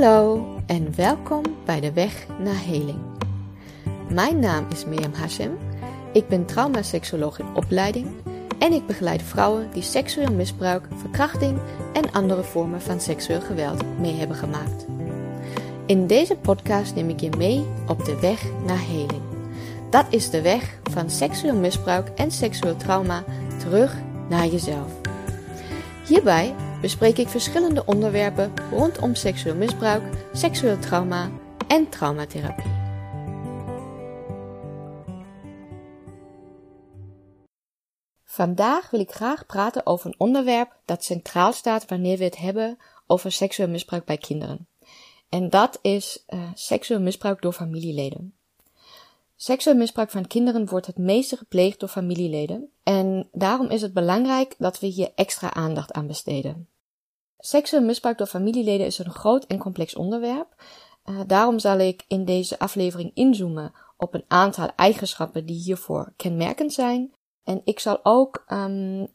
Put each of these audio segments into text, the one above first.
Hallo en welkom bij de Weg naar Heling. Mijn naam is Mirjam Hassem. Ik ben traumaseksoloog in opleiding en ik begeleid vrouwen die seksueel misbruik, verkrachting en andere vormen van seksueel geweld mee hebben gemaakt. In deze podcast neem ik je mee op de weg naar heling. Dat is de weg van seksueel misbruik en seksueel trauma terug naar jezelf. Hierbij bespreek ik verschillende onderwerpen rondom seksueel misbruik, seksueel trauma en traumatherapie. Vandaag wil ik graag praten over een onderwerp dat centraal staat wanneer we het hebben over seksueel misbruik bij kinderen. En dat is uh, seksueel misbruik door familieleden. Seksueel misbruik van kinderen wordt het meeste gepleegd door familieleden en daarom is het belangrijk dat we hier extra aandacht aan besteden. Seksueel misbruik door familieleden is een groot en complex onderwerp. Uh, daarom zal ik in deze aflevering inzoomen op een aantal eigenschappen die hiervoor kenmerkend zijn. En ik zal ook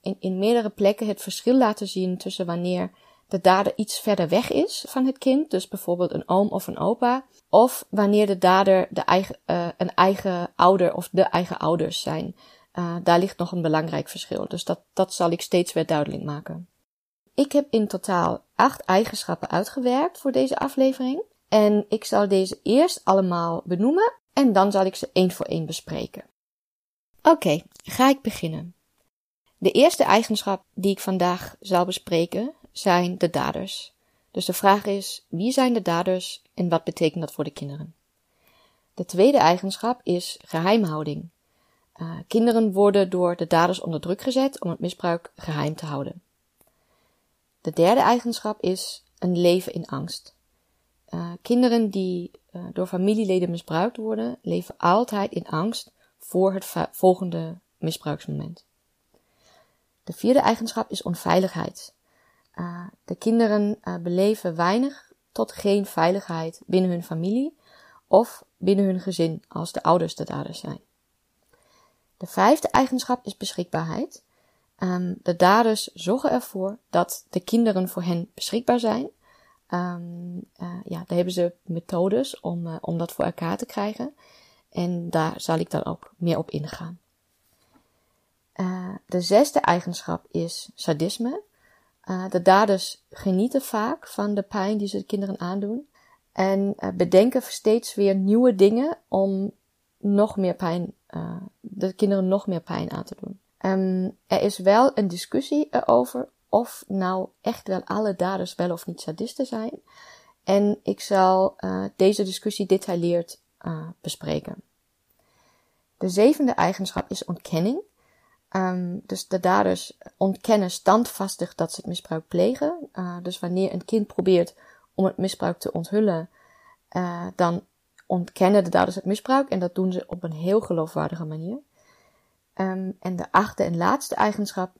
in, in meerdere plekken het verschil laten zien tussen wanneer de dader iets verder weg is van het kind, dus bijvoorbeeld een oom of een opa, of wanneer de dader de eigen, uh, een eigen ouder of de eigen ouders zijn. Uh, daar ligt nog een belangrijk verschil, dus dat, dat zal ik steeds weer duidelijk maken. Ik heb in totaal acht eigenschappen uitgewerkt voor deze aflevering. En ik zal deze eerst allemaal benoemen en dan zal ik ze één voor één bespreken. Oké, ga ik beginnen. De eerste eigenschap die ik vandaag zal bespreken zijn de daders. Dus de vraag is: wie zijn de daders en wat betekent dat voor de kinderen? De tweede eigenschap is geheimhouding. Uh, kinderen worden door de daders onder druk gezet om het misbruik geheim te houden. De derde eigenschap is een leven in angst. Uh, kinderen die uh, door familieleden misbruikt worden, leven altijd in angst voor het volgende misbruiksmoment. De vierde eigenschap is onveiligheid. Uh, de kinderen beleven weinig tot geen veiligheid binnen hun familie of binnen hun gezin als de ouders de daders zijn. De vijfde eigenschap is beschikbaarheid. Um, de daders zorgen ervoor dat de kinderen voor hen beschikbaar zijn. Um, uh, ja, daar hebben ze methodes om, om dat voor elkaar te krijgen. En daar zal ik dan ook meer op ingaan. De zesde eigenschap is sadisme. De daders genieten vaak van de pijn die ze de kinderen aandoen. En bedenken steeds weer nieuwe dingen om nog meer pijn, de kinderen nog meer pijn aan te doen. Um, er is wel een discussie erover of nou echt wel alle daders wel of niet sadisten zijn. En ik zal deze discussie detailleerd bespreken. De zevende eigenschap is ontkenning. Um, dus de daders ontkennen standvastig dat ze het misbruik plegen. Uh, dus wanneer een kind probeert om het misbruik te onthullen, dan ontkennen de daders het misbruik en dat doen ze op een heel geloofwaardige manier. Um, en de achte en laatste eigenschap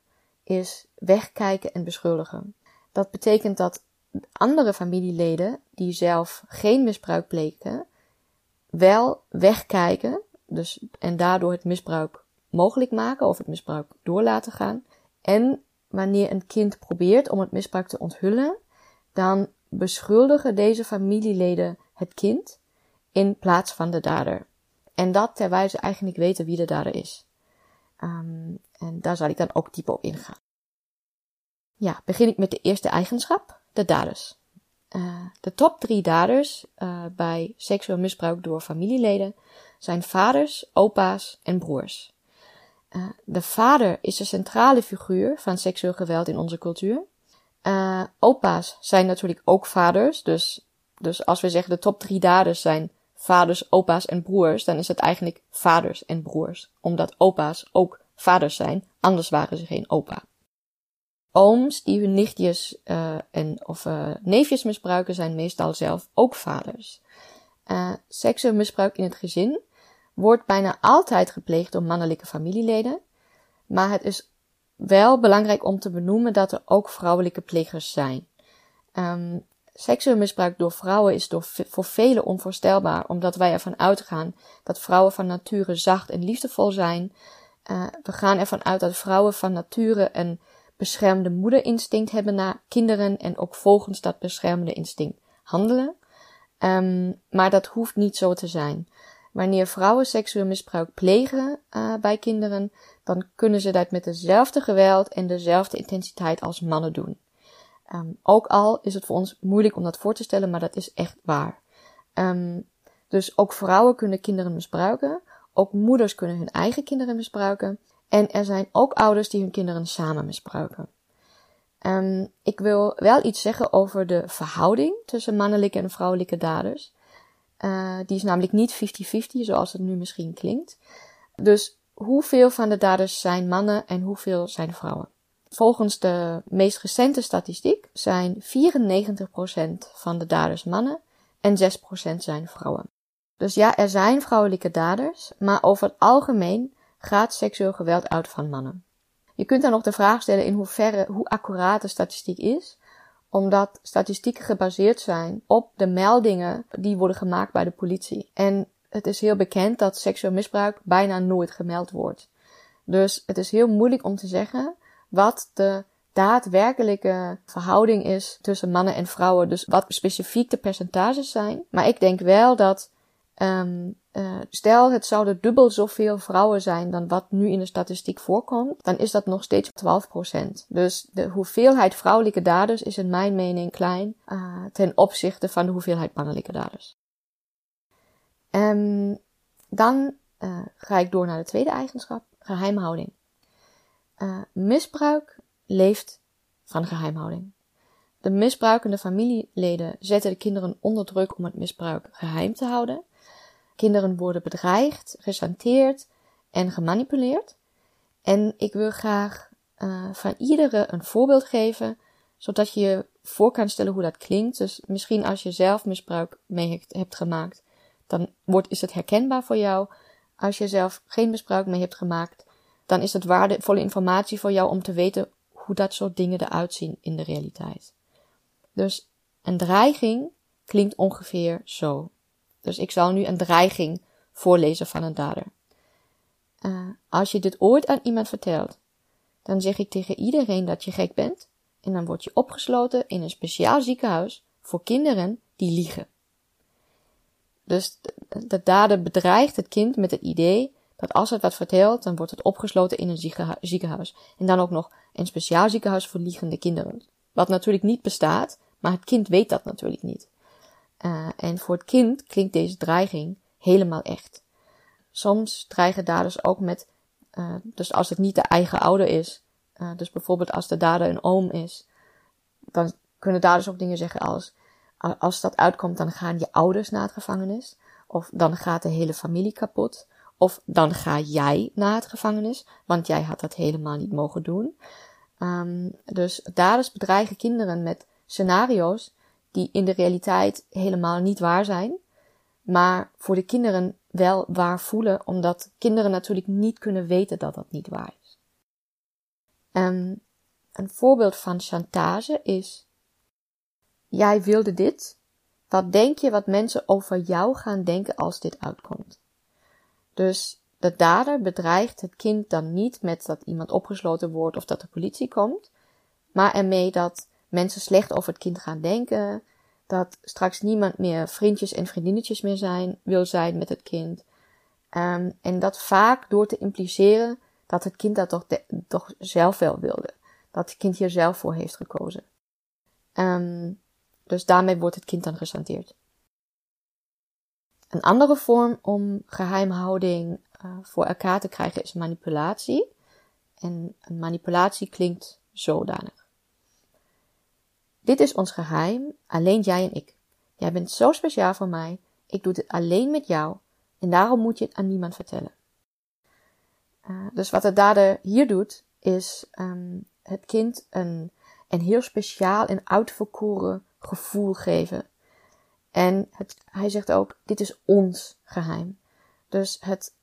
is wegkijken en beschuldigen. Dat betekent dat andere familieleden die zelf geen misbruik pleken, wel wegkijken, dus, en daardoor het misbruik mogelijk maken of het misbruik door laten gaan. En wanneer een kind probeert om het misbruik te onthullen, dan beschuldigen deze familieleden het kind in plaats van de dader. En dat terwijl ze eigenlijk weten wie de dader is. Um, en daar zal ik dan ook dieper op ingaan. Ja, begin ik met de eerste eigenschap, de daders. Uh, de top drie daders uh, bij seksueel misbruik door familieleden zijn vaders, opa's en broers. Uh, de vader is de centrale figuur van seksueel geweld in onze cultuur. opa's zijn natuurlijk ook vaders, dus, dus als we zeggen de top drie daders zijn vaders, opa's en broers, dan is het eigenlijk vaders en broers. Omdat opa's ook vaders zijn, anders waren ze geen opa. Ooms die hun nichtjes uh, en, of neefjes misbruiken, zijn meestal zelf ook vaders. Seksueel misbruik in het gezin wordt bijna altijd gepleegd door mannelijke familieleden, maar het is wel belangrijk om te benoemen dat er ook vrouwelijke plegers zijn. Um, Seksueel misbruik door vrouwen is door, voor velen onvoorstelbaar, omdat wij ervan uitgaan dat vrouwen van nature zacht en liefdevol zijn. Uh, we gaan ervan uit dat vrouwen van nature een beschermde moederinstinct hebben naar kinderen en ook volgens dat beschermende instinct handelen. Ehm, maar dat hoeft niet zo te zijn. Wanneer vrouwen seksueel misbruik plegen uh, bij kinderen, dan kunnen ze dat met dezelfde geweld en dezelfde intensiteit als mannen doen. Um, ook al is het voor ons moeilijk om dat voor te stellen, maar dat is echt waar. Um, dus ook vrouwen kunnen kinderen misbruiken. Ook moeders kunnen hun eigen kinderen misbruiken. En er zijn ook ouders die hun kinderen samen misbruiken. Um, ik wil wel iets zeggen over de verhouding tussen mannelijke en vrouwelijke daders. Uh, die is namelijk niet 50-50, zoals het nu misschien klinkt. Dus hoeveel van de daders zijn mannen en hoeveel zijn vrouwen? Volgens de meest recente statistiek zijn 94% van de daders mannen en 6% zijn vrouwen. Dus ja, er zijn vrouwelijke daders, maar over het algemeen gaat seksueel geweld uit van mannen. Je kunt dan nog de vraag stellen in hoeverre, hoe accuraat de statistiek is, omdat statistieken gebaseerd zijn op de meldingen die worden gemaakt bij de politie. En het is heel bekend dat seksueel misbruik bijna nooit gemeld wordt. Dus het is heel moeilijk om te zeggen wat de daadwerkelijke verhouding is tussen mannen en vrouwen. Dus wat specifiek de percentages zijn. Maar ik denk wel dat Um, uh, stel, het zouden dubbel zoveel vrouwen zijn dan wat nu in de statistiek voorkomt, dan is dat nog steeds 12%. Dus de hoeveelheid vrouwelijke daders is in mijn mening klein uh, ten opzichte van de hoeveelheid mannelijke daders. Um, dan uh, ga ik door naar de tweede eigenschap, geheimhouding. misbruik leeft van geheimhouding. De misbruikende familieleden zetten de kinderen onder druk om het misbruik geheim te houden. Kinderen worden bedreigd, gechanteerd en gemanipuleerd. En ik wil graag uh, van iedere een voorbeeld geven, zodat je je voor kan stellen hoe dat klinkt. Dus misschien als je zelf misbruik mee hebt gemaakt, dan wordt, is het herkenbaar voor jou. Als je zelf geen misbruik mee hebt gemaakt, dan is het waardevolle informatie voor jou om te weten hoe dat soort dingen eruit zien in de realiteit. Dus een dreiging klinkt ongeveer zo. Dus ik zal nu een dreiging voorlezen van een dader. Uh, als je dit ooit aan iemand vertelt, dan zeg ik tegen iedereen dat je gek bent en dan word je opgesloten in een speciaal ziekenhuis voor kinderen die liegen. Dus de dader bedreigt het kind met het idee dat als het wat vertelt, dan wordt het opgesloten in een ziekenhuis. En dan ook nog een speciaal ziekenhuis voor liegende kinderen. Wat natuurlijk niet bestaat, maar het kind weet dat natuurlijk niet. Uh, en voor het kind klinkt deze dreiging helemaal echt. Soms dreigen daders ook met, uh, dus als het niet de eigen ouder is, uh, dus bijvoorbeeld als de dader een oom is, dan kunnen daders ook dingen zeggen als, als dat uitkomt, dan gaan je ouders naar het gevangenis, of dan gaat de hele familie kapot, of dan ga jij naar het gevangenis, want jij had dat helemaal niet mogen doen. Um, dus daders bedreigen kinderen met scenario's die in de realiteit helemaal niet waar zijn, maar voor de kinderen wel waar voelen, omdat kinderen natuurlijk niet kunnen weten dat dat niet waar is. Um, een voorbeeld van chantage is: Jij wilde dit. Wat denk je wat mensen over jou gaan denken als dit uitkomt? Dus de dader bedreigt het kind dan niet met dat iemand opgesloten wordt of dat de politie komt, maar ermee dat mensen slecht over het kind gaan denken, dat straks niemand meer vriendjes en vriendinnetjes meer zijn, wil zijn met het kind. Um, en dat vaak door te impliceren dat het kind dat toch, zelf wel wilde. Dat het kind hier zelf voor heeft gekozen. Um, dus daarmee wordt het kind dan gesanteerd. Een andere vorm om geheimhouding uh, voor elkaar te krijgen is manipulatie. En manipulatie klinkt zodanig. Dit is ons geheim, alleen jij en ik. Jij bent zo speciaal voor mij, ik doe dit alleen met jou en daarom moet je het aan niemand vertellen. Uh, dus wat de dader hier doet, is um, het kind een, een heel speciaal en uitverkoren gevoel geven. En hij zegt ook, dit is ons geheim. Dus het,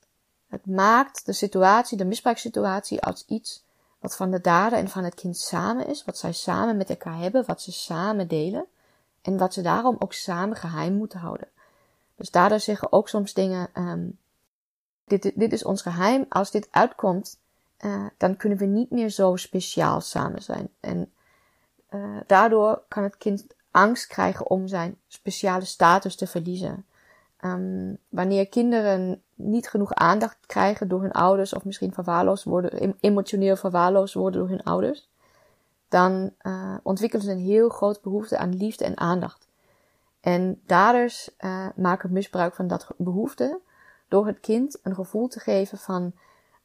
het maakt de situatie, de misbruikssituatie, als iets wat van de dader en van het kind samen is, wat zij samen met elkaar hebben, wat ze samen delen en wat ze daarom ook samen geheim moeten houden. Dus daders zeggen ook soms dingen, um, dit, dit is ons geheim, als dit uitkomt, uh, dan kunnen we niet meer zo speciaal samen zijn. En uh, daardoor kan het kind angst krijgen om zijn speciale status te verliezen. Um, wanneer kinderen niet genoeg aandacht krijgen door hun ouders of misschien verwaarloosd worden, emotioneel verwaarloosd worden door hun ouders, dan uh, ontwikkelen ze een heel groot behoefte aan liefde en aandacht. En daders uh, maken misbruik van dat behoefte door het kind een gevoel te geven van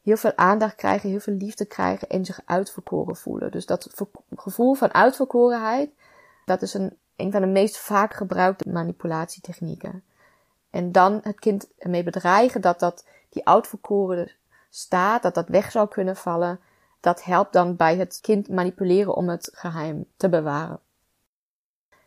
heel veel aandacht krijgen, heel veel liefde krijgen en zich uitverkoren voelen. Dus dat gevoel van uitverkorenheid, dat is een, een van de meest vaak gebruikte manipulatietechnieken. En dan het kind ermee bedreigen dat, dat die uitverkoren staat, dat dat weg zou kunnen vallen. Dat helpt dan bij het kind manipuleren om het geheim te bewaren.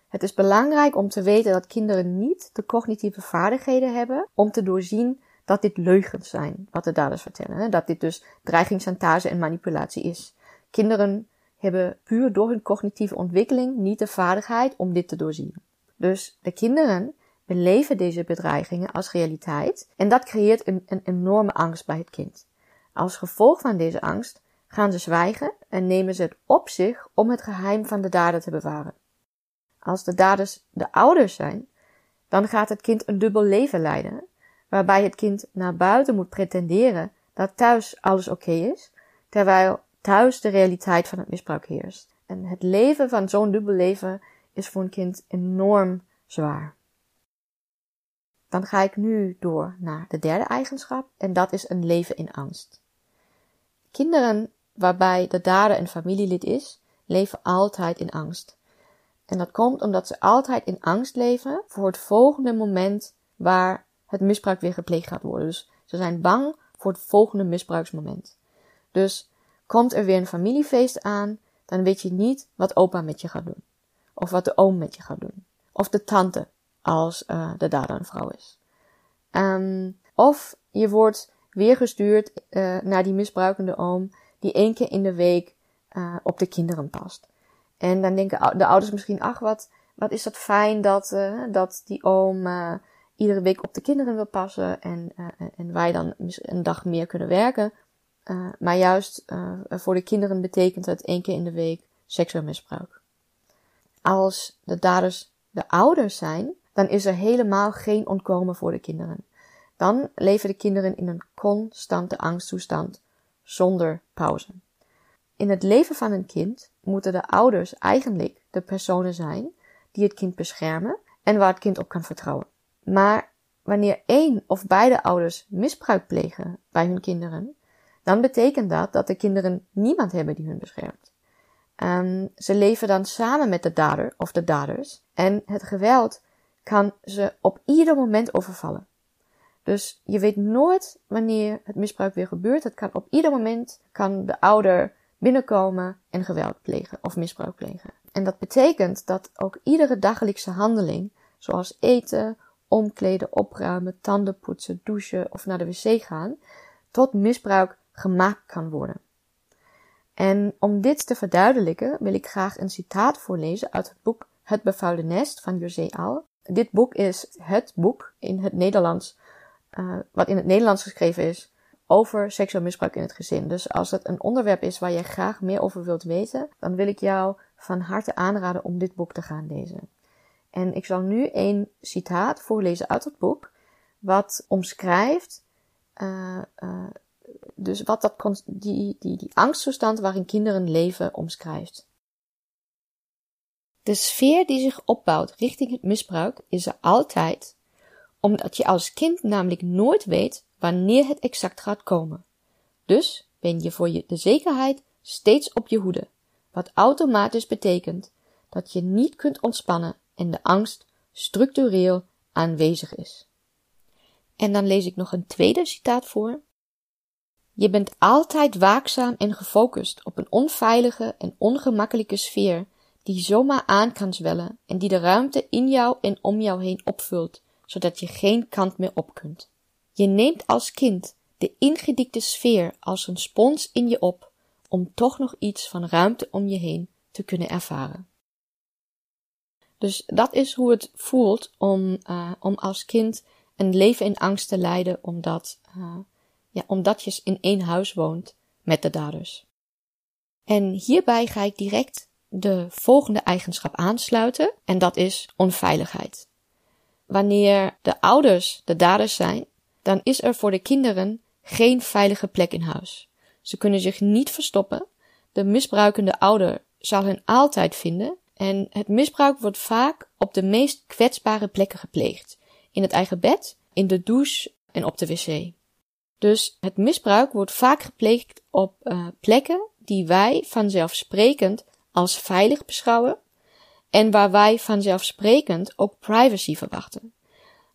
Het is belangrijk om te weten dat kinderen niet de cognitieve vaardigheden hebben om te doorzien dat dit leugens zijn, wat de daders vertellen. Dat dit dus dreiging, chantage en manipulatie is. Kinderen hebben puur door hun cognitieve ontwikkeling niet de vaardigheid om dit te doorzien. Dus de kinderen beleven deze bedreigingen als realiteit en dat creëert een, enorme angst bij het kind. Als gevolg van deze angst gaan ze zwijgen en nemen ze het op zich om het geheim van de dader te bewaren. Als de daders de ouders zijn, dan gaat het kind een dubbel leven leiden, waarbij het kind naar buiten moet pretenderen dat thuis alles oké is, terwijl thuis de realiteit van het misbruik heerst. En het leven van zo'n dubbel leven is voor een kind enorm zwaar. Dan ga ik nu door naar de derde eigenschap en dat is een leven in angst. Kinderen waarbij de dader een familielid is, leven altijd in angst. En dat komt omdat ze altijd in angst leven voor het volgende moment waar het misbruik weer gepleegd gaat worden. Dus ze zijn bang voor het volgende misbruiksmoment. Dus komt er weer een familiefeest aan, dan weet je niet wat opa met je gaat doen. Of wat de oom met je gaat doen. Of de tante, als uh, de dader een vrouw is. Um, of je wordt weer gestuurd uh, naar die misbruikende oom, die één keer in de week uh, op de kinderen past. En dan denken de ouders misschien, ach, wat, wat is dat fijn dat, dat die oom iedere week op de kinderen wil passen en, en wij dan een dag meer kunnen werken. maar juist voor de kinderen betekent het één keer in de week seksueel misbruik. Als de daders de ouders zijn, dan is er helemaal geen ontkomen voor de kinderen. Dan leven de kinderen in een constante angsttoestand zonder pauze. In het leven van een kind moeten de ouders eigenlijk de personen zijn die het kind beschermen en waar het kind op kan vertrouwen. Maar wanneer één of beide ouders misbruik plegen bij hun kinderen, dan betekent dat dat de kinderen niemand hebben die hun beschermt. Um, ze leven dan samen met de dader of de daders en het geweld kan ze op ieder moment overvallen. Dus je weet nooit wanneer het misbruik weer gebeurt. Het kan op ieder moment kan de ouder binnenkomen en geweld plegen of misbruik plegen. En dat betekent dat ook iedere dagelijkse handeling, zoals eten, omkleden, opruimen, tanden poetsen, douchen of naar de wc gaan, tot misbruik gemaakt kan worden. En om dit te verduidelijken wil ik graag een citaat voorlezen uit het boek Het bevuilde nest van José Al. Dit boek is het boek in het Nederlands, uh, wat in het Nederlands geschreven is over seksueel misbruik in het gezin. Dus als het een onderwerp is waar je graag meer over wilt weten, dan wil ik jou van harte aanraden om dit boek te gaan lezen. En ik zal nu een citaat voorlezen uit het boek, wat omschrijft, uh, uh, dus wat dat, die, die, die angsttoestand waarin kinderen leven omschrijft. De sfeer die zich opbouwt richting het misbruik is er altijd, omdat je als kind namelijk nooit weet wanneer het exact gaat komen. Dus ben je voor je de zekerheid steeds op je hoede, wat automatisch betekent dat je niet kunt ontspannen en de angst structureel aanwezig is. En dan lees ik nog een tweede citaat voor. Je bent altijd waakzaam en gefocust op een onveilige en ongemakkelijke sfeer die zomaar aan kan zwellen en die de ruimte in jou en om jou heen opvult, zodat je geen kant meer op kunt. Je neemt als kind de ingedikte sfeer als een spons in je op, om toch nog iets van ruimte om je heen te kunnen ervaren. Dus dat is hoe het voelt om, uh, om als kind een leven in angst te leiden, omdat, uh, ja, omdat je in één huis woont met de daders. En hierbij ga ik direct de volgende eigenschap aansluiten en dat is onveiligheid. Wanneer de ouders de daders zijn, dan is er voor de kinderen geen veilige plek in huis. Ze kunnen zich niet verstoppen. De misbruikende ouder zal hen altijd vinden en het misbruik wordt vaak op de meest kwetsbare plekken gepleegd. In het eigen bed, in de douche en op de wc. Dus het misbruik wordt vaak gepleegd op uh, plekken die wij vanzelfsprekend als veilig beschouwen en waar wij vanzelfsprekend ook privacy verwachten.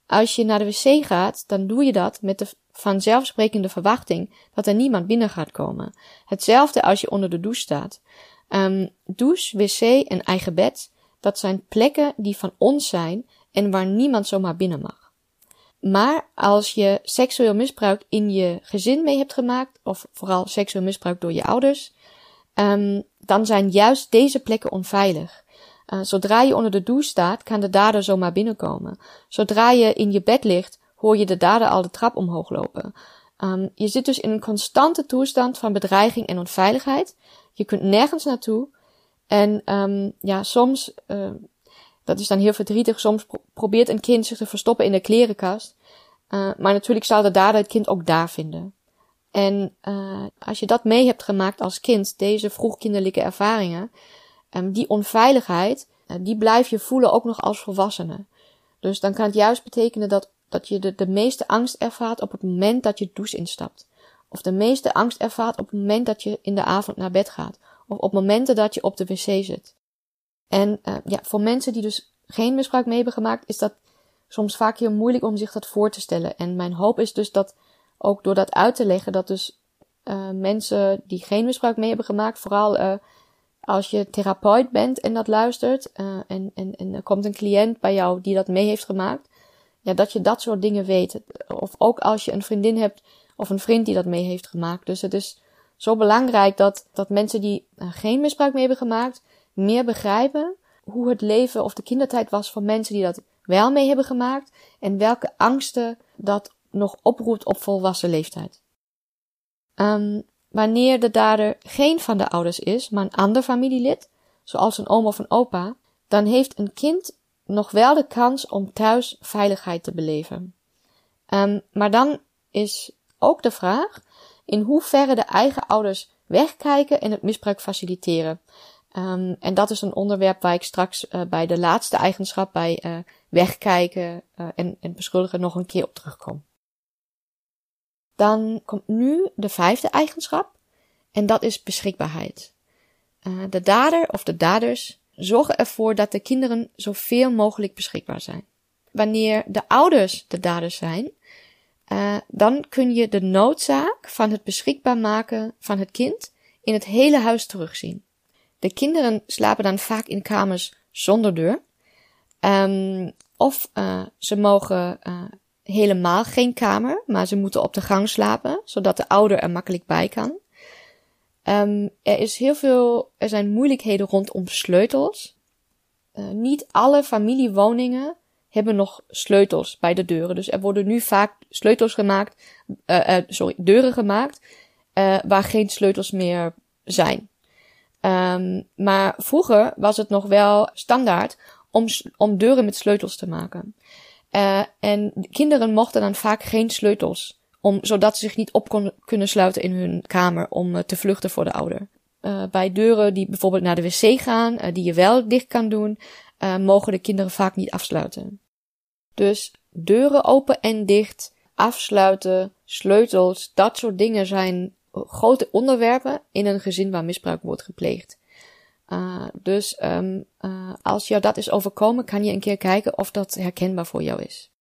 Als je naar de wc gaat, dan doe je dat met de vanzelfsprekende verwachting dat er niemand binnen gaat komen. Hetzelfde als je onder de douche staat. Um, douche, wc en eigen bed, dat zijn plekken die van ons zijn en waar niemand zomaar binnen mag. Maar als je seksueel misbruik in je gezin mee hebt gemaakt, of vooral seksueel misbruik door je ouders, um, dan zijn juist deze plekken onveilig. Uh, zodra je onder de douche staat, kan de dader zomaar binnenkomen. Zodra je in je bed ligt, hoor je de dader al de trap omhoog lopen. Um, je zit dus in een constante toestand van bedreiging en onveiligheid. Je kunt nergens naartoe. En um, ja, soms, uh, dat is dan heel verdrietig, soms probeert een kind zich te verstoppen in de klerenkast. Uh, maar natuurlijk zal de dader het kind ook daar vinden. En uh, als je dat mee hebt gemaakt als kind, deze vroegkinderlijke ervaringen, um, die onveiligheid, die blijf je voelen ook nog als volwassene. Dus dan kan het juist betekenen dat, dat je de, de meeste angst ervaart op het moment dat je douche instapt. Of de meeste angst ervaart op het moment dat je in de avond naar bed gaat. Of op momenten dat je op de wc zit. En uh, ja, voor mensen die dus geen misbruik mee hebben gemaakt, is dat soms vaak heel moeilijk om zich dat voor te stellen. En mijn hoop is dus dat ook door dat uit te leggen, dat dus uh, mensen die geen misbruik mee hebben gemaakt, vooral uh, als je therapeut bent en dat luistert, en, en, en er komt een cliënt bij jou die dat mee heeft gemaakt, ja, dat je dat soort dingen weet. Of ook als je een vriendin hebt of een vriend die dat mee heeft gemaakt. Dus het is zo belangrijk dat, dat mensen die geen misbruik mee hebben gemaakt, meer begrijpen hoe het leven of de kindertijd was van mensen die dat wel mee hebben gemaakt en welke angsten dat nog oproept op volwassen leeftijd. Um, wanneer de dader geen van de ouders is, maar een ander familielid, zoals een oom of een opa, dan heeft een kind nog wel de kans om thuis veiligheid te beleven. Um, maar dan is ook de vraag in hoeverre de eigen ouders wegkijken en het misbruik faciliteren. Um, en dat is een onderwerp waar ik straks uh, bij de laatste eigenschap, bij uh, wegkijken uh, en, en beschuldigen, nog een keer op terugkom. Dan komt nu de vijfde eigenschap, en dat is beschikbaarheid. de dader of de daders zorgen ervoor dat de kinderen zoveel mogelijk beschikbaar zijn. Wanneer de ouders de daders zijn, uh, dan kun je de noodzaak van het beschikbaar maken van het kind in het hele huis terugzien. De kinderen slapen dan vaak in kamers zonder deur. Um, of uh, ze mogen helemaal geen kamer, maar ze moeten op de gang slapen, zodat de ouder er makkelijk bij kan. Um, er is heel veel, er zijn moeilijkheden rondom sleutels. Uh, niet alle familiewoningen hebben nog sleutels bij de deuren. Dus er worden nu vaak sleutels gemaakt, uh, uh, sorry, deuren gemaakt, waar geen sleutels meer zijn. Um, maar vroeger was het nog wel standaard om, om deuren met sleutels te maken. En kinderen mochten dan vaak geen sleutels, om, zodat ze zich niet op kunnen sluiten in hun kamer om te vluchten voor de ouder. bij deuren die bijvoorbeeld naar de wc gaan, die je wel dicht kan doen, mogen de kinderen vaak niet afsluiten. Dus deuren open en dicht, afsluiten, sleutels, dat soort dingen zijn grote onderwerpen in een gezin waar misbruik wordt gepleegd. Uh, dus um, uh, als jou dat is overkomen, kan je een keer kijken of dat herkenbaar voor jou is.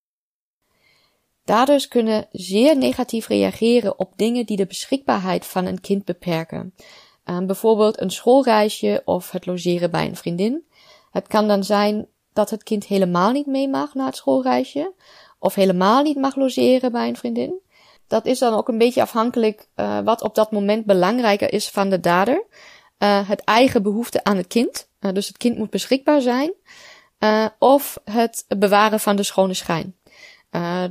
Daders kunnen zeer negatief reageren op dingen die de beschikbaarheid van een kind beperken. Uh, bijvoorbeeld een schoolreisje of het logeren bij een vriendin. Het kan dan zijn dat het kind helemaal niet mee mag naar het schoolreisje. Of helemaal niet mag logeren bij een vriendin. Dat is dan ook een beetje afhankelijk uh, wat op dat moment belangrijker is van de dader. Uh, het eigen behoefte aan het kind. Uh, dus het kind moet beschikbaar zijn. of het bewaren van de schone schijn.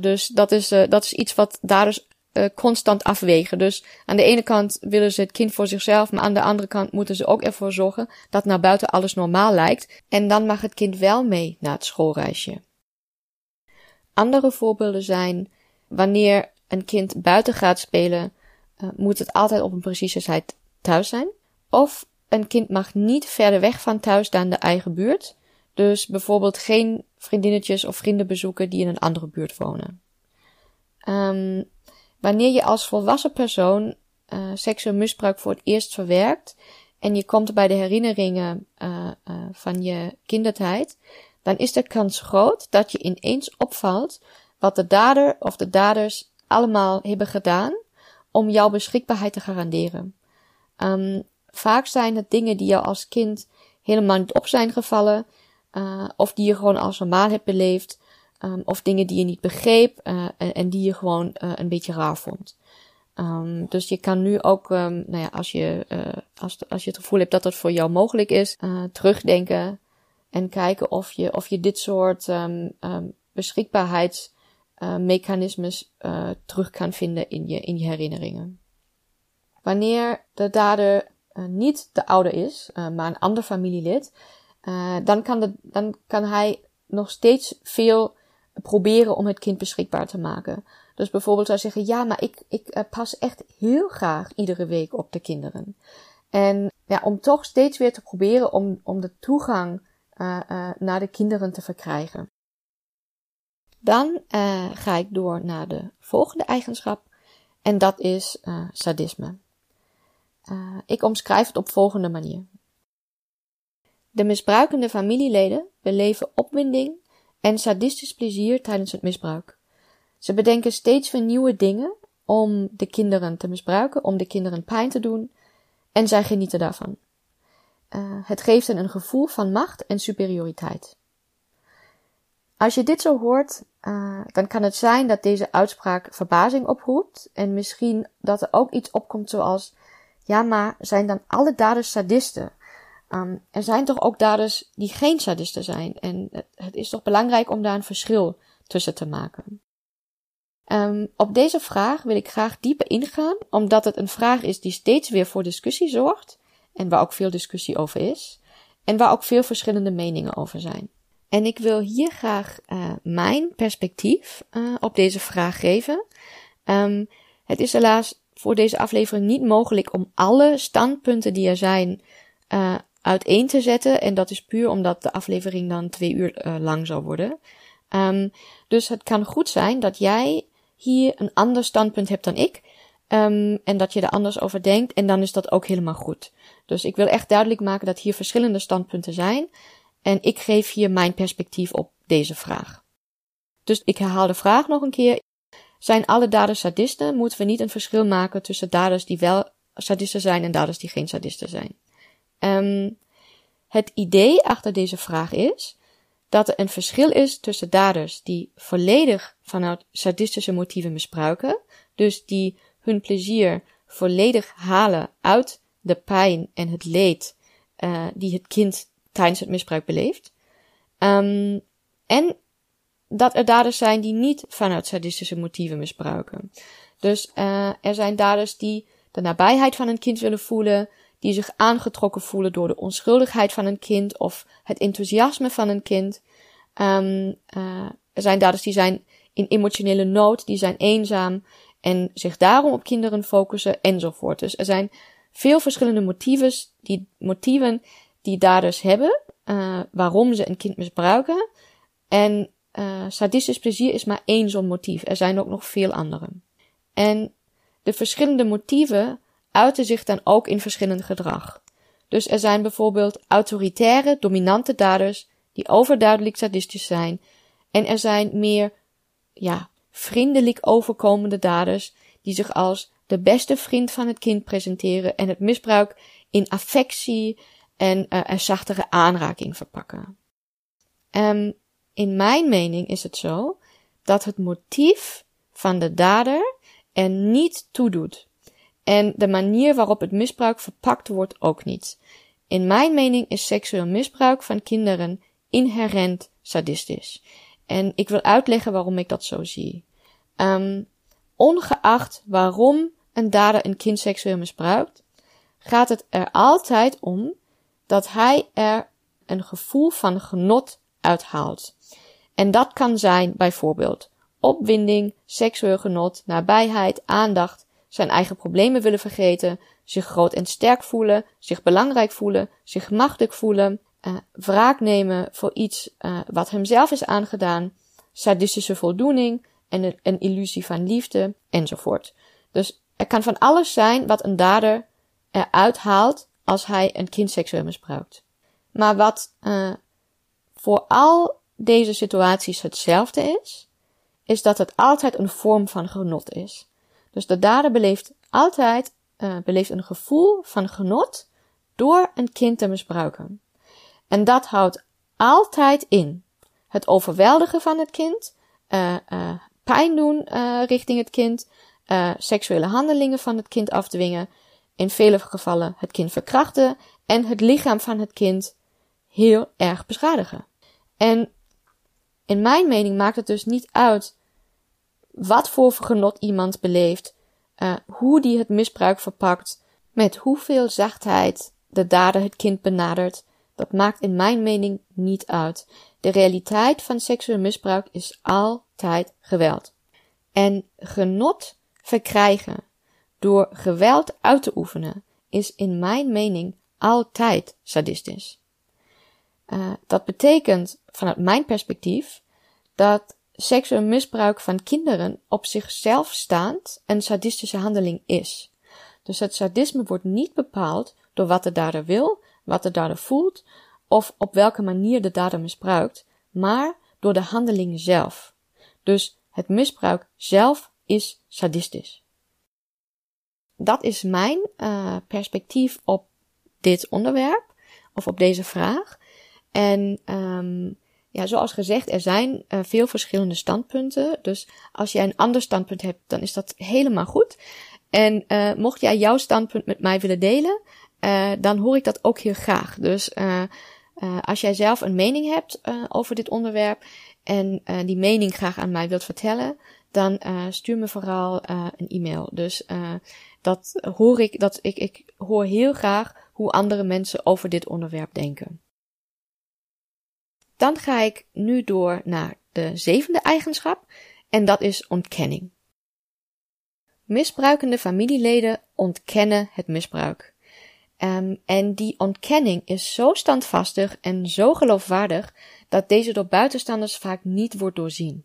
dus dat is, dat is iets wat daders uh, constant afwegen. Dus aan de ene kant willen ze het kind voor zichzelf, maar aan de andere kant moeten ze ook ervoor zorgen dat naar buiten alles normaal lijkt. En dan mag het kind wel mee naar het schoolreisje. Andere voorbeelden zijn wanneer een kind buiten gaat spelen, moet het altijd op een precieze tijd thuis zijn. Of een kind mag niet verder weg van thuis dan de eigen buurt. Dus bijvoorbeeld geen vriendinnetjes of vrienden bezoeken die in een andere buurt wonen. Um, wanneer je als volwassen persoon uh, seksueel misbruik voor het eerst verwerkt en je komt bij de herinneringen uh, uh, van je kindertijd, dan is de kans groot dat je ineens opvalt wat de dader of de daders allemaal hebben gedaan om jouw beschikbaarheid te garanderen. Um, vaak zijn het dingen die jou als kind helemaal niet op zijn gevallen, uh, of die je gewoon als normaal hebt beleefd, um, of dingen die je niet begreep uh, en, die je gewoon uh, een beetje raar vond. Um, dus je kan nu ook, um, nou ja, als je, als, als je het gevoel hebt dat dat voor jou mogelijk is, terugdenken en kijken of je, of je dit soort beschikbaarheidsmechanismes terug kan vinden in je, in je herinneringen. Wanneer de dader niet de ouder is, maar een ander familielid, uh, dan, kan de, dan kan hij nog steeds veel proberen om het kind beschikbaar te maken. Dus bijvoorbeeld zou zeggen, ja, maar ik, ik pas echt heel graag iedere week op de kinderen. En ja, om toch steeds weer te proberen om, om de toegang naar de kinderen te verkrijgen. Dan ga ik door naar de volgende eigenschap. En dat is sadisme. Ik omschrijf het op volgende manier. De misbruikende familieleden beleven opwinding en sadistisch plezier tijdens het misbruik. Ze bedenken steeds weer nieuwe dingen om de kinderen te misbruiken, om de kinderen pijn te doen, en zij genieten daarvan. Uh, het geeft hen een gevoel van macht en superioriteit. Als je dit zo hoort, uh, dan kan het zijn dat deze uitspraak verbazing oproept en misschien dat er ook iets opkomt zoals, ja maar zijn dan alle daders sadisten? Um, er zijn toch ook daders die geen sadisten zijn. En het, is toch belangrijk om daar een verschil tussen te maken. Um, op deze vraag wil ik graag dieper ingaan, omdat het een vraag is die steeds weer voor discussie zorgt. En waar ook veel discussie over is. En waar ook veel verschillende meningen over zijn. En ik wil hier graag uh, mijn perspectief uh, op deze vraag geven. Um, het is helaas voor deze aflevering niet mogelijk om alle standpunten die er zijn uh, uiteen te zetten. En dat is puur omdat de aflevering dan twee uur uh, lang zal worden. Um, dus het kan goed zijn dat jij hier een ander standpunt hebt dan ik. Um, en dat je er anders over denkt. En dan is dat ook helemaal goed. Dus ik wil echt duidelijk maken dat hier verschillende standpunten zijn. En ik geef hier mijn perspectief op deze vraag. Dus ik herhaal de vraag nog een keer. Zijn alle daders sadisten? Moeten we niet een verschil maken tussen daders die wel sadisten zijn en daders die geen sadisten zijn? Um, het idee achter deze vraag is dat er een verschil is tussen daders die volledig vanuit sadistische motieven misbruiken, dus die hun plezier volledig halen uit de pijn en het leed uh, die het kind tijdens het misbruik beleeft. Um, en dat er daders zijn die niet vanuit sadistische motieven misbruiken. Dus uh, er zijn daders die de nabijheid van een kind willen voelen, die zich aangetrokken voelen door de onschuldigheid van een kind of het enthousiasme van een kind. Um, uh, er zijn daders die zijn in emotionele nood, die zijn eenzaam en zich daarom op kinderen focussen enzovoort. Dus er zijn veel verschillende motieven die, motieven die daders hebben, uh, waarom ze een kind misbruiken. En uh, sadistisch plezier is maar één zo'n motief. Er zijn ook nog veel andere. En de verschillende motieven uiten zich dan ook in verschillend gedrag. Dus er zijn bijvoorbeeld autoritaire, dominante daders die overduidelijk sadistisch zijn. En er zijn meer, ja, vriendelijk overkomende daders die zich als de beste vriend van het kind presenteren en het misbruik in affectie en uh, een zachtere aanraking verpakken. Um, in mijn mening is het zo dat het motief van de dader er niet toedoet en de manier waarop het misbruik verpakt wordt ook niet. In mijn mening is seksueel misbruik van kinderen inherent sadistisch. En ik wil uitleggen waarom ik dat zo zie. Um, ongeacht waarom een dader een kind seksueel misbruikt, gaat het er altijd om dat hij er een gevoel van genot uithaalt. En dat kan zijn bijvoorbeeld opwinding, seksueel genot, nabijheid, aandacht, zijn eigen problemen willen vergeten, zich groot en sterk voelen, zich belangrijk voelen, zich machtig voelen, uh, wraak nemen voor iets uh, wat hemzelf is aangedaan, sadistische voldoening en een, illusie van liefde enzovoort. Dus er kan van alles zijn wat een dader eruit haalt als hij een kind seksueel misbruikt. Maar wat uh, voor al deze situaties hetzelfde is, is dat het altijd een vorm van genot is. Dus de dader beleeft altijd uh, beleeft een gevoel van genot door een kind te misbruiken. En dat houdt altijd in het overweldigen van het kind, uh, uh, pijn doen richting het kind, seksuele handelingen van het kind afdwingen, in vele gevallen het kind verkrachten en het lichaam van het kind heel erg beschadigen. En in mijn mening maakt het dus niet uit wat voor genot iemand beleeft, uh, hoe die het misbruik verpakt, met hoeveel zachtheid de dader het kind benadert, dat maakt in mijn mening niet uit. De realiteit van seksueel misbruik is altijd geweld. En genot verkrijgen door geweld uit te oefenen is in mijn mening altijd sadistisch. Uh, dat betekent vanuit mijn perspectief dat seksueel misbruik van kinderen op zichzelf staand een sadistische handeling is. Dus het sadisme wordt niet bepaald door wat de dader wil, wat de dader voelt of op welke manier de dader misbruikt, maar door de handeling zelf. Dus het misbruik zelf is sadistisch. Dat is mijn uh, perspectief op dit onderwerp of op deze vraag. En um, ja, zoals gezegd, er zijn uh, veel verschillende standpunten. Dus als jij een ander standpunt hebt, dan is dat helemaal goed. En uh, mocht jij jouw standpunt met mij willen delen, uh, dan hoor ik dat ook heel graag. Dus als jij zelf een mening hebt over dit onderwerp en die mening graag aan mij wilt vertellen, dan stuur me vooral een e-mail. Dus dat hoor ik, dat ik, ik hoor heel graag hoe andere mensen over dit onderwerp denken. Dan ga ik nu door naar de zevende eigenschap en dat is ontkenning. Misbruikende familieleden ontkennen het misbruik. Um, en die ontkenning is zo standvastig en zo geloofwaardig dat deze door buitenstaanders vaak niet wordt doorzien.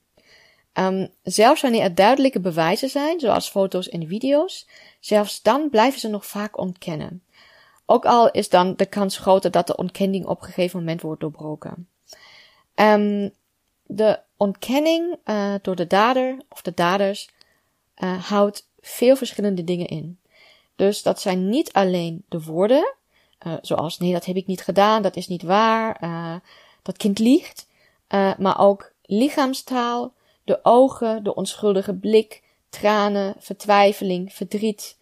Um, zelfs wanneer er duidelijke bewijzen zijn, zoals foto's en video's, zelfs dan blijven ze nog vaak ontkennen. Ook al is dan de kans groter dat de ontkenning op een gegeven moment wordt doorbroken. Um, de ontkenning uh, door de dader of de daders uh, houdt veel verschillende dingen in. Dus dat zijn niet alleen de woorden, uh, zoals nee, dat heb ik niet gedaan, dat is niet waar, dat kind liegt, maar ook lichaamstaal, de ogen, de onschuldige blik, tranen, vertwijfeling, verdriet.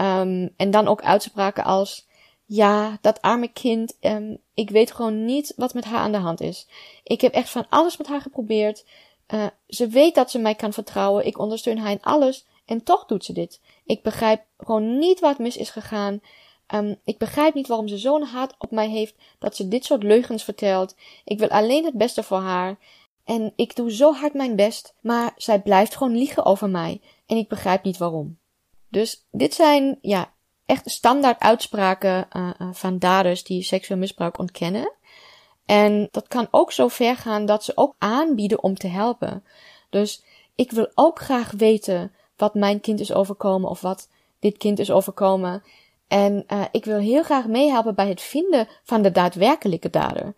Um, en dan ook uitspraken als ja, dat arme kind, um, ik weet gewoon niet wat met haar aan de hand is. Ik heb echt van alles met haar geprobeerd. Uh, ze weet dat ze mij kan vertrouwen. Ik ondersteun haar in alles. En toch doet ze dit. Ik begrijp gewoon niet wat mis is gegaan. Um, ik begrijp niet waarom ze zo'n haat op mij heeft dat ze dit soort leugens vertelt. Ik wil alleen het beste voor haar. En ik doe zo hard mijn best, maar zij blijft gewoon liegen over mij. En ik begrijp niet waarom. Dus dit zijn, ja, echt standaard uitspraken uh, van daders die seksueel misbruik ontkennen. En dat kan ook zo ver gaan dat ze ook aanbieden om te helpen. Dus ik wil ook graag weten wat mijn kind is overkomen of wat dit kind is overkomen. En uh, ik wil heel graag meehelpen bij het vinden van de daadwerkelijke dader.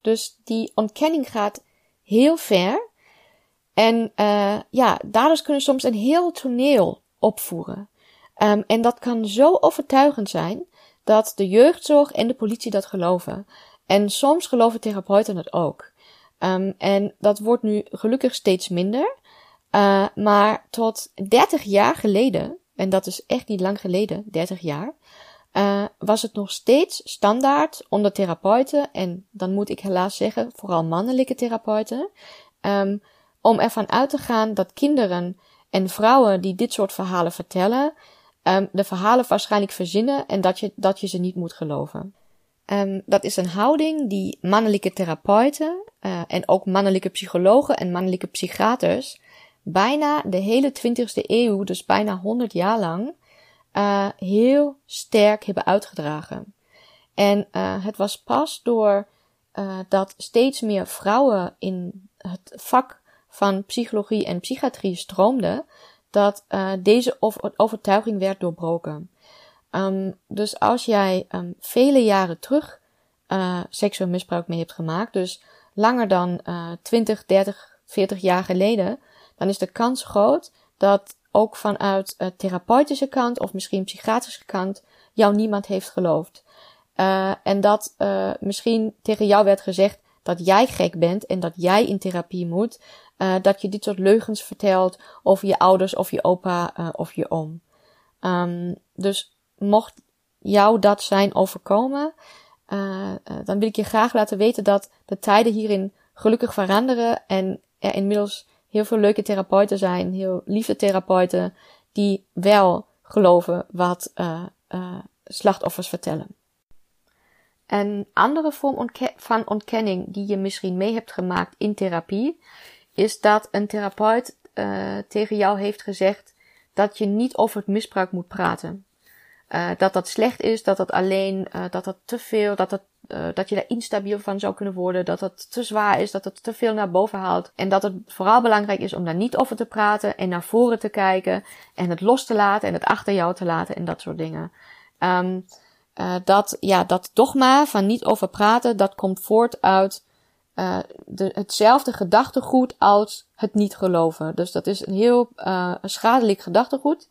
Dus die ontkenning gaat heel ver. En ja, daders kunnen soms een heel toneel opvoeren. Um, en dat kan zo overtuigend zijn dat de jeugdzorg en de politie dat geloven. En soms geloven therapeuten het ook. Um, en dat wordt nu gelukkig steeds minder. Uh, maar tot 30 jaar geleden, en dat is echt niet lang geleden, 30 jaar, uh, was het nog steeds standaard onder therapeuten, en dan moet ik helaas zeggen, vooral mannelijke therapeuten, um, om ervan uit te gaan dat kinderen En vrouwen die dit soort verhalen vertellen, um, de verhalen waarschijnlijk verzinnen en dat je, dat je ze niet moet geloven. Um, dat is een houding die mannelijke therapeuten uh, en ook mannelijke psychologen en mannelijke psychiaters bijna de hele 20e eeuw, dus bijna 100 jaar lang, uh, heel sterk hebben uitgedragen. En uh, het was pas door dat steeds meer vrouwen in het vak van psychologie en psychiatrie stroomden, dat uh, deze overtuiging werd doorbroken. Um, dus als jij um, vele jaren terug uh, seksueel misbruik mee hebt gemaakt, dus langer dan uh, 20, 30, 40 jaar geleden, dan is de kans groot dat ook vanuit uh, therapeutische kant of misschien psychiatrische kant jou niemand heeft geloofd. En dat misschien tegen jou werd gezegd dat jij gek bent en dat jij in therapie moet. Uh, dat je dit soort leugens vertelt over je ouders of je opa uh, of je oom. Um, dus mocht jou dat zijn overkomen, uh, dan wil ik je graag laten weten dat de tijden hierin gelukkig veranderen en er inmiddels heel veel leuke therapeuten zijn, heel lieve therapeuten, die wel geloven wat slachtoffers vertellen. Een andere vorm van ontkenning die je misschien mee hebt gemaakt in therapie, is dat een therapeut uh, tegen jou heeft gezegd dat je niet over het misbruik moet praten. Uh, dat dat slecht is, dat dat alleen, uh, dat dat te veel, dat dat, dat je daar instabiel van zou kunnen worden, dat dat te zwaar is, dat het te veel naar boven haalt. En dat het vooral belangrijk is om daar niet over te praten en naar voren te kijken en het los te laten en het achter jou te laten en dat soort dingen. Um, dat, ja, dat dogma van niet over praten, dat komt voort uit uh, de, hetzelfde gedachtegoed als het niet geloven. Dus dat is een heel uh, schadelijk gedachtegoed.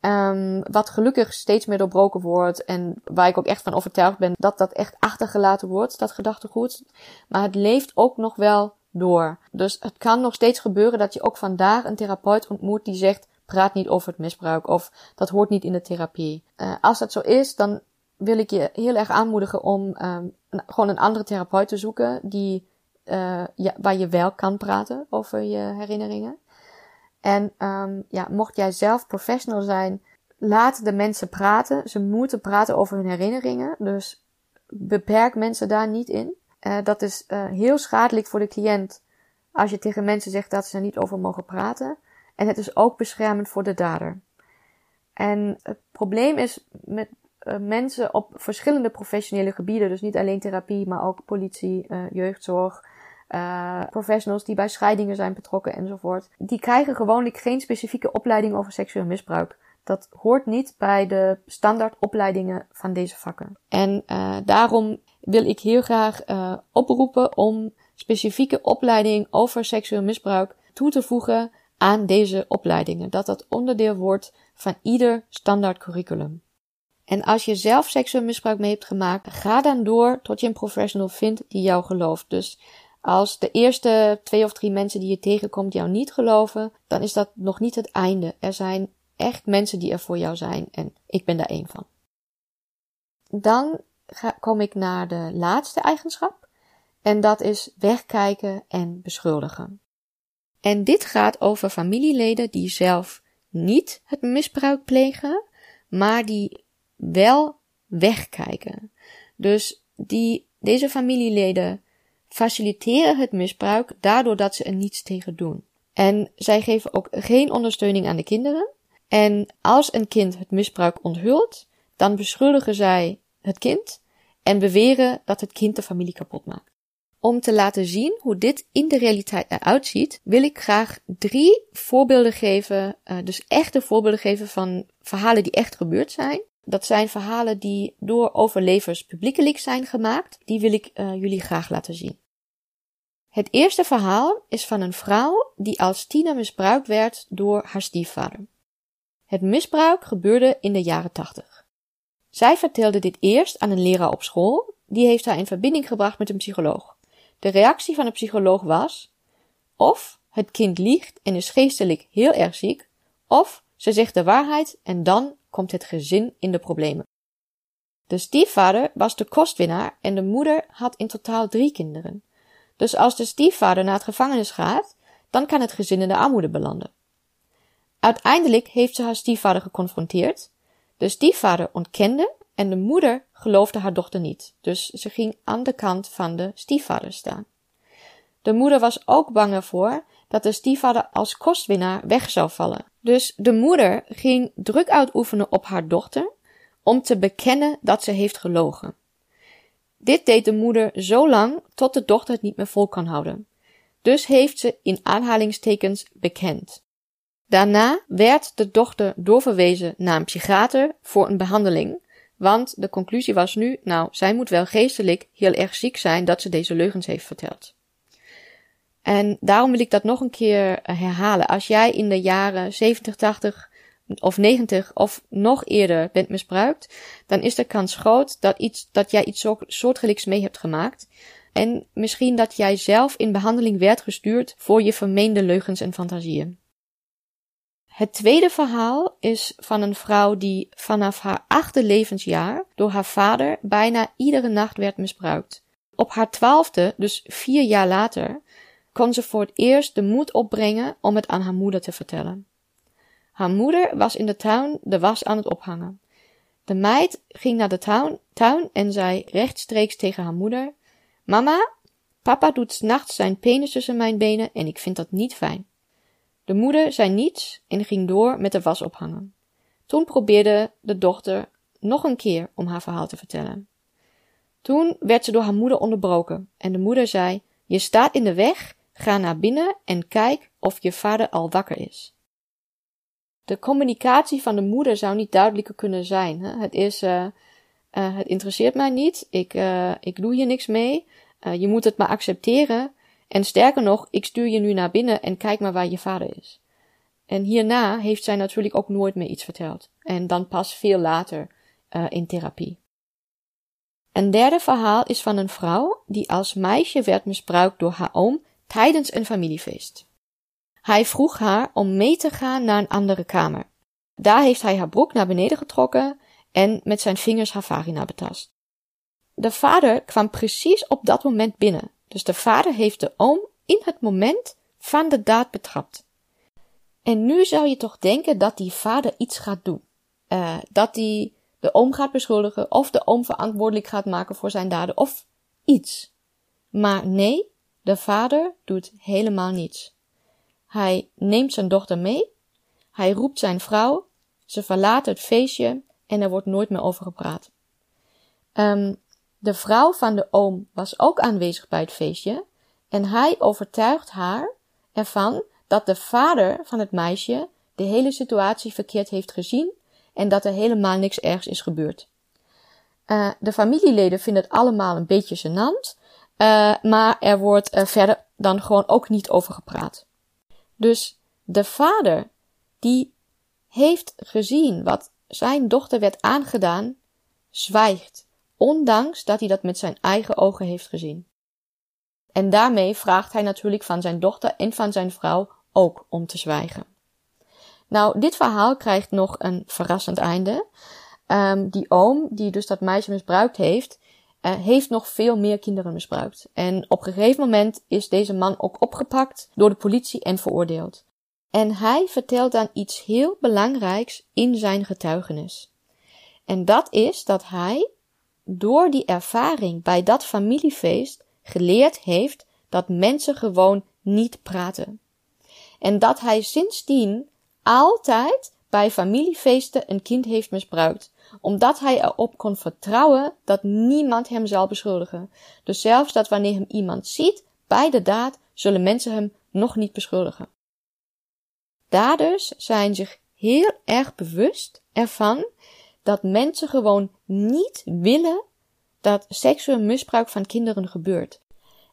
Um, wat gelukkig steeds meer doorbroken wordt. En waar ik ook echt van overtuigd ben dat dat echt achtergelaten wordt, dat gedachtegoed. Maar het leeft ook nog wel door. Dus het kan nog steeds gebeuren dat je ook vandaag een therapeut ontmoet die zegt: praat niet over het misbruik. Of dat hoort niet in de therapie. Uh, als dat zo is, dan wil ik je heel erg aanmoedigen om um, gewoon een andere therapeut te zoeken die, uh, ja, waar je wel kan praten over je herinneringen. En um, ja, mocht jij zelf professional zijn, laat de mensen praten. Ze moeten praten over hun herinneringen. Dus beperk mensen daar niet in. Uh, dat is uh, heel schadelijk voor de cliënt als je tegen mensen zegt dat ze er niet over mogen praten. En het is ook beschermend voor de dader. En het probleem is met mensen op verschillende professionele gebieden, dus niet alleen therapie, maar ook politie, jeugdzorg, uh, professionals die bij scheidingen zijn betrokken enzovoort. Die krijgen gewoonlijk geen specifieke opleiding over seksueel misbruik. Dat hoort niet bij de standaard opleidingen van deze vakken. En daarom wil ik heel graag oproepen om specifieke opleiding over seksueel misbruik toe te voegen aan deze opleidingen. Dat dat onderdeel wordt van ieder standaard curriculum. En als je zelf seksueel misbruik mee hebt gemaakt, ga dan door tot je een professional vindt die jou gelooft. Dus als de eerste twee of drie mensen die je tegenkomt jou niet geloven, dan is dat nog niet het einde. Er zijn echt mensen die er voor jou zijn en ik ben daar één van. Dan ga, kom ik naar de laatste eigenschap en dat is wegkijken en beschuldigen. En dit gaat over familieleden die zelf niet het misbruik plegen, maar die wel wegkijken. Dus die, deze familieleden faciliteren het misbruik daardoor dat ze er niets tegen doen. En zij geven ook geen ondersteuning aan de kinderen. En als een kind het misbruik onthult, dan beschuldigen zij het kind en beweren dat het kind de familie kapot maakt. Om te laten zien hoe dit in de realiteit eruit ziet, wil ik graag drie voorbeelden geven, uh, dus echte voorbeelden geven van verhalen die echt gebeurd zijn, dat zijn verhalen die door overlevers publiekelijk zijn gemaakt. Die wil ik uh, jullie graag laten zien. Het eerste verhaal is van een vrouw die als tiener misbruikt werd door haar stiefvader. Het misbruik gebeurde in de jaren tachtig. Zij vertelde dit eerst aan een leraar op school, die heeft haar in verbinding gebracht met een psycholoog. De reactie van de psycholoog was: of het kind liegt en is geestelijk heel erg ziek, of ze zegt de waarheid en dan komt het gezin in de problemen. De stiefvader was de kostwinnaar en de moeder had in totaal drie kinderen. Dus als de stiefvader naar het gevangenis gaat, dan kan het gezin in de armoede belanden. Uiteindelijk heeft ze haar stiefvader geconfronteerd. De stiefvader ontkende en de moeder geloofde haar dochter niet, dus ze ging aan de kant van de stiefvader staan. De moeder was ook bang ervoor dat de stiefvader als kostwinnaar weg zou vallen. Dus de moeder ging druk uitoefenen op haar dochter om te bekennen dat ze heeft gelogen. Dit deed de moeder zo lang tot de dochter het niet meer vol kan houden. Dus heeft ze in aanhalingstekens bekend. Daarna werd de dochter doorverwezen naar een psychiater voor een behandeling, want de conclusie was nu, nou, zij moet wel geestelijk heel erg ziek zijn dat ze deze leugens heeft verteld. En daarom wil ik dat nog een keer eh, herhalen. Als jij in de jaren 70, 80 of 90 of nog eerder bent misbruikt, dan is de kans groot dat, iets, dat jij iets soortgelijks mee hebt gemaakt. En misschien dat jij zelf in behandeling werd gestuurd voor je vermeende leugens en fantasieën. Het tweede verhaal is van een vrouw die vanaf haar achte levensjaar door haar vader bijna iedere nacht werd misbruikt. Op haar twaalfde, dus vier jaar later, kon ze voor het eerst de moed opbrengen om het aan haar moeder te vertellen. Haar moeder was in de tuin de was aan het ophangen. De meid ging naar de tuin, en zei rechtstreeks tegen haar moeder: Mama, papa doet s'nachts zijn penis tussen mijn benen en ik vind dat niet fijn. De moeder zei niets en ging door met de was ophangen. Toen probeerde de dochter nog een keer om haar verhaal te vertellen. Toen werd ze door haar moeder onderbroken en de moeder zei: Je staat in de weg, ga naar binnen en kijk of je vader al wakker is. De communicatie van de moeder zou niet duidelijker kunnen zijn. Hè? Het is, uh, uh, het interesseert mij niet, ik, uh, ik doe hier niks mee, je moet het maar accepteren en sterker nog, ik stuur je nu naar binnen en kijk maar waar je vader is. En hierna heeft zij natuurlijk ook nooit meer iets verteld. En dan pas veel later in therapie. Een derde verhaal is van een vrouw die als meisje werd misbruikt door haar oom tijdens een familiefeest. Hij vroeg haar om mee te gaan naar een andere kamer. Daar heeft hij haar broek naar beneden getrokken en met zijn vingers haar vagina betast. De vader kwam precies op dat moment binnen dus de vader heeft de oom in het moment van de daad betrapt. En nu zou je toch denken dat die vader iets gaat doen. Uh, dat hij de oom gaat beschuldigen of de oom verantwoordelijk gaat maken voor zijn daden of iets. Maar nee, de vader doet helemaal niets. Hij neemt zijn dochter mee, hij roept zijn vrouw, ze verlaten het feestje en er wordt nooit meer over gepraat. Um, de vrouw van de oom was ook aanwezig bij het feestje en hij overtuigt haar ervan dat de vader van het meisje de hele situatie verkeerd heeft gezien en dat er helemaal niks ergs is gebeurd. Uh, de familieleden vinden het allemaal een beetje gênant, uh, maar er wordt uh, verder dan gewoon ook niet over gepraat. Dus de vader die heeft gezien wat zijn dochter werd aangedaan, zwijgt ondanks dat hij dat met zijn eigen ogen heeft gezien. En daarmee vraagt hij natuurlijk van zijn dochter en van zijn vrouw ook om te zwijgen. Nou, dit verhaal krijgt nog een verrassend einde. Um, die oom, die dus dat meisje misbruikt heeft, uh, heeft nog veel meer kinderen misbruikt. En op een gegeven moment is deze man ook opgepakt door de politie en veroordeeld. En hij vertelt dan iets heel belangrijks in zijn getuigenis. En dat is dat hij door die ervaring bij dat familiefeest geleerd heeft dat mensen gewoon niet praten. En dat hij sindsdien altijd bij familiefeesten een kind heeft misbruikt, omdat hij erop kon vertrouwen dat niemand hem zal beschuldigen. Dus zelfs dat wanneer hem iemand ziet bij de daad, zullen mensen hem nog niet beschuldigen. Daders zijn zich heel erg bewust ervan dat mensen gewoon niet willen dat seksueel misbruik van kinderen gebeurt.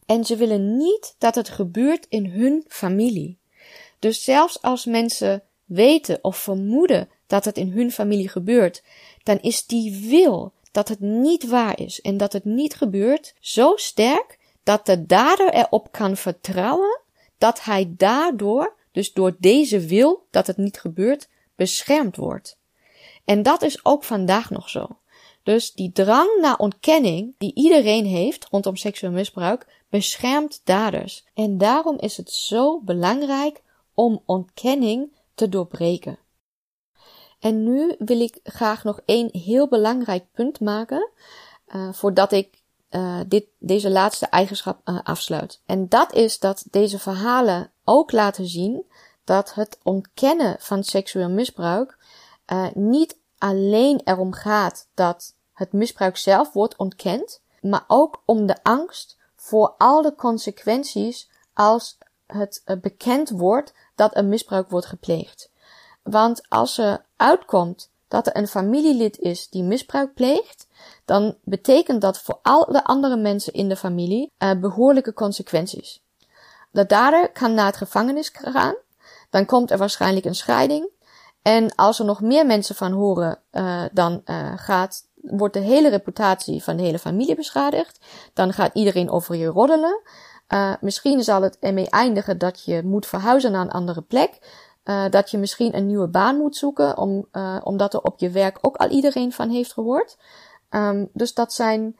En ze willen niet dat het gebeurt in hun familie. Dus zelfs als mensen weten of vermoeden dat het in hun familie gebeurt, dan is die wil dat het niet waar is en dat het niet gebeurt zo sterk dat de dader erop kan vertrouwen dat hij daardoor, dus door deze wil dat het niet gebeurt, beschermd wordt. En dat is ook vandaag nog zo. Dus die drang naar ontkenning die iedereen heeft rondom seksueel misbruik beschermt daders. En daarom is het zo belangrijk om ontkenning te doorbreken. En nu wil ik graag nog één heel belangrijk punt maken, uh, voordat ik uh, dit, deze laatste eigenschap uh, afsluit. En dat is dat deze verhalen ook laten zien dat het ontkennen van seksueel misbruik niet alleen erom gaat dat het misbruik zelf wordt ontkend, maar ook om de angst voor al de consequenties als het bekend wordt dat een misbruik wordt gepleegd. Want als er uitkomt dat er een familielid is die misbruik pleegt, dan betekent dat voor al de andere mensen in de familie uh, behoorlijke consequenties. De dader kan naar het gevangenis gaan, dan komt er waarschijnlijk een scheiding. En als er nog meer mensen van horen, uh, dan uh, gaat, wordt de hele reputatie van de hele familie beschadigd. Dan gaat iedereen over je roddelen. Uh, misschien zal het ermee eindigen dat je moet verhuizen naar een andere plek. Uh, dat je misschien een nieuwe baan moet zoeken, om, uh, omdat er op je werk ook al iedereen van heeft gehoord. Um, dus dat zijn,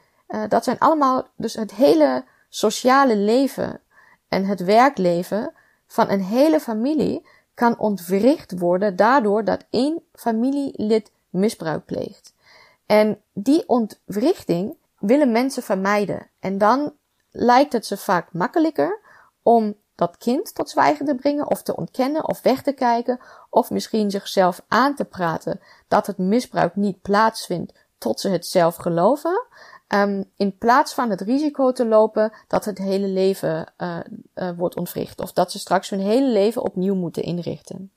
dat zijn allemaal, dus het hele sociale leven en het werkleven van een hele familie kan ontwricht worden daardoor dat één familielid misbruik pleegt. En die ontwrichting willen mensen vermijden. En dan lijkt het ze vaak makkelijker om dat kind tot zwijgen te brengen of te ontkennen of weg te kijken of misschien zichzelf aan te praten dat het misbruik niet plaatsvindt tot ze het zelf geloven. Um, in plaats van het risico te lopen dat het hele leven uh, uh, wordt ontwricht of dat ze straks hun hele leven opnieuw moeten inrichten.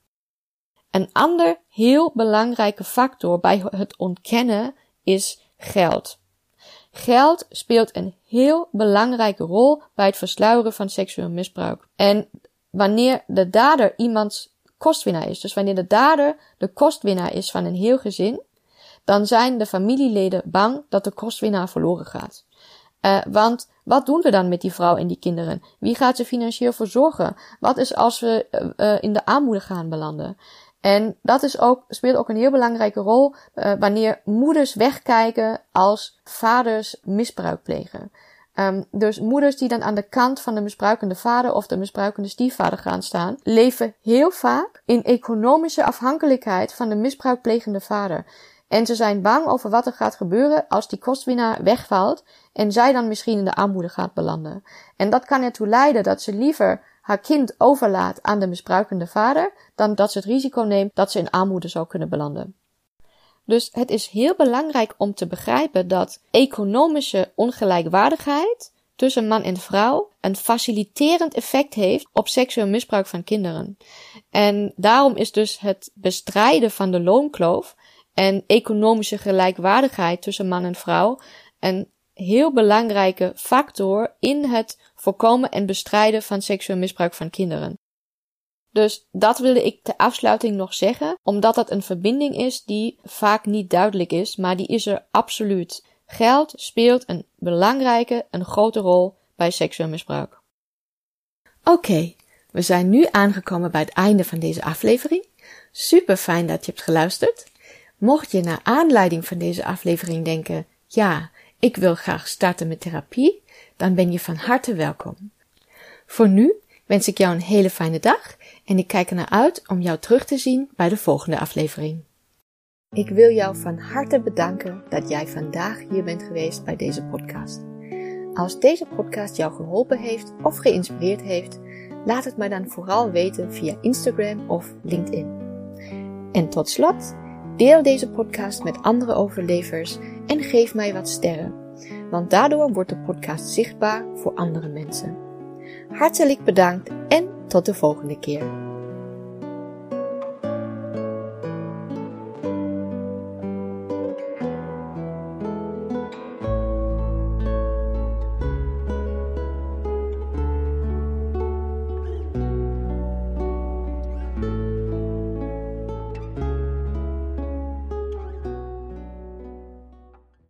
Een ander heel belangrijke factor bij het ontkennen is geld. Geld speelt een heel belangrijke rol bij het versluieren van seksueel misbruik. En wanneer de dader iemands kostwinnaar is, dus wanneer de dader de kostwinnaar is van een heel gezin, dan zijn de familieleden bang dat de kostwinnaar verloren gaat. Uh, want wat doen we dan met die vrouw en die kinderen? Wie gaat ze financieel verzorgen? Wat is als we uh, in de armoede gaan belanden? En dat is ook, speelt ook een heel belangrijke rol uh, wanneer moeders wegkijken als vaders misbruik plegen. Um, dus moeders die dan aan de kant van de misbruikende vader of de misbruikende stiefvader gaan staan, leven heel vaak in economische afhankelijkheid van de misbruikplegende vader. En ze zijn bang over wat er gaat gebeuren als die kostwinnaar wegvalt en zij dan misschien in de armoede gaat belanden. En dat kan ertoe leiden dat ze liever haar kind overlaat aan de misbruikende vader, dan dat ze het risico neemt dat ze in armoede zou kunnen belanden. Dus het is heel belangrijk om te begrijpen dat economische ongelijkwaardigheid tussen man en vrouw een faciliterend effect heeft op seksueel misbruik van kinderen. En daarom is dus het bestrijden van de loonkloof en economische gelijkwaardigheid tussen man en vrouw een heel belangrijke factor in het voorkomen en bestrijden van seksueel misbruik van kinderen. Dus dat wilde ik ter afsluiting nog zeggen, omdat dat een verbinding is die vaak niet duidelijk is, maar die is er absoluut. Geld speelt een belangrijke, een grote rol bij seksueel misbruik. Oké, we zijn nu aangekomen bij het einde van deze aflevering. Super fijn dat je hebt geluisterd. Mocht je naar aanleiding van deze aflevering denken, ja, ik wil graag starten met therapie, dan ben je van harte welkom. Voor nu wens ik jou een hele fijne dag en ik kijk er naar uit om jou terug te zien bij de volgende aflevering. Ik wil jou van harte bedanken dat jij vandaag hier bent geweest bij deze podcast. Als deze podcast jou geholpen heeft of geïnspireerd heeft, laat het mij dan vooral weten via Instagram of LinkedIn. En tot slot, deel deze podcast met andere overlevers en geef mij wat sterren, want daardoor wordt de podcast zichtbaar voor andere mensen. Hartelijk bedankt en tot de volgende keer.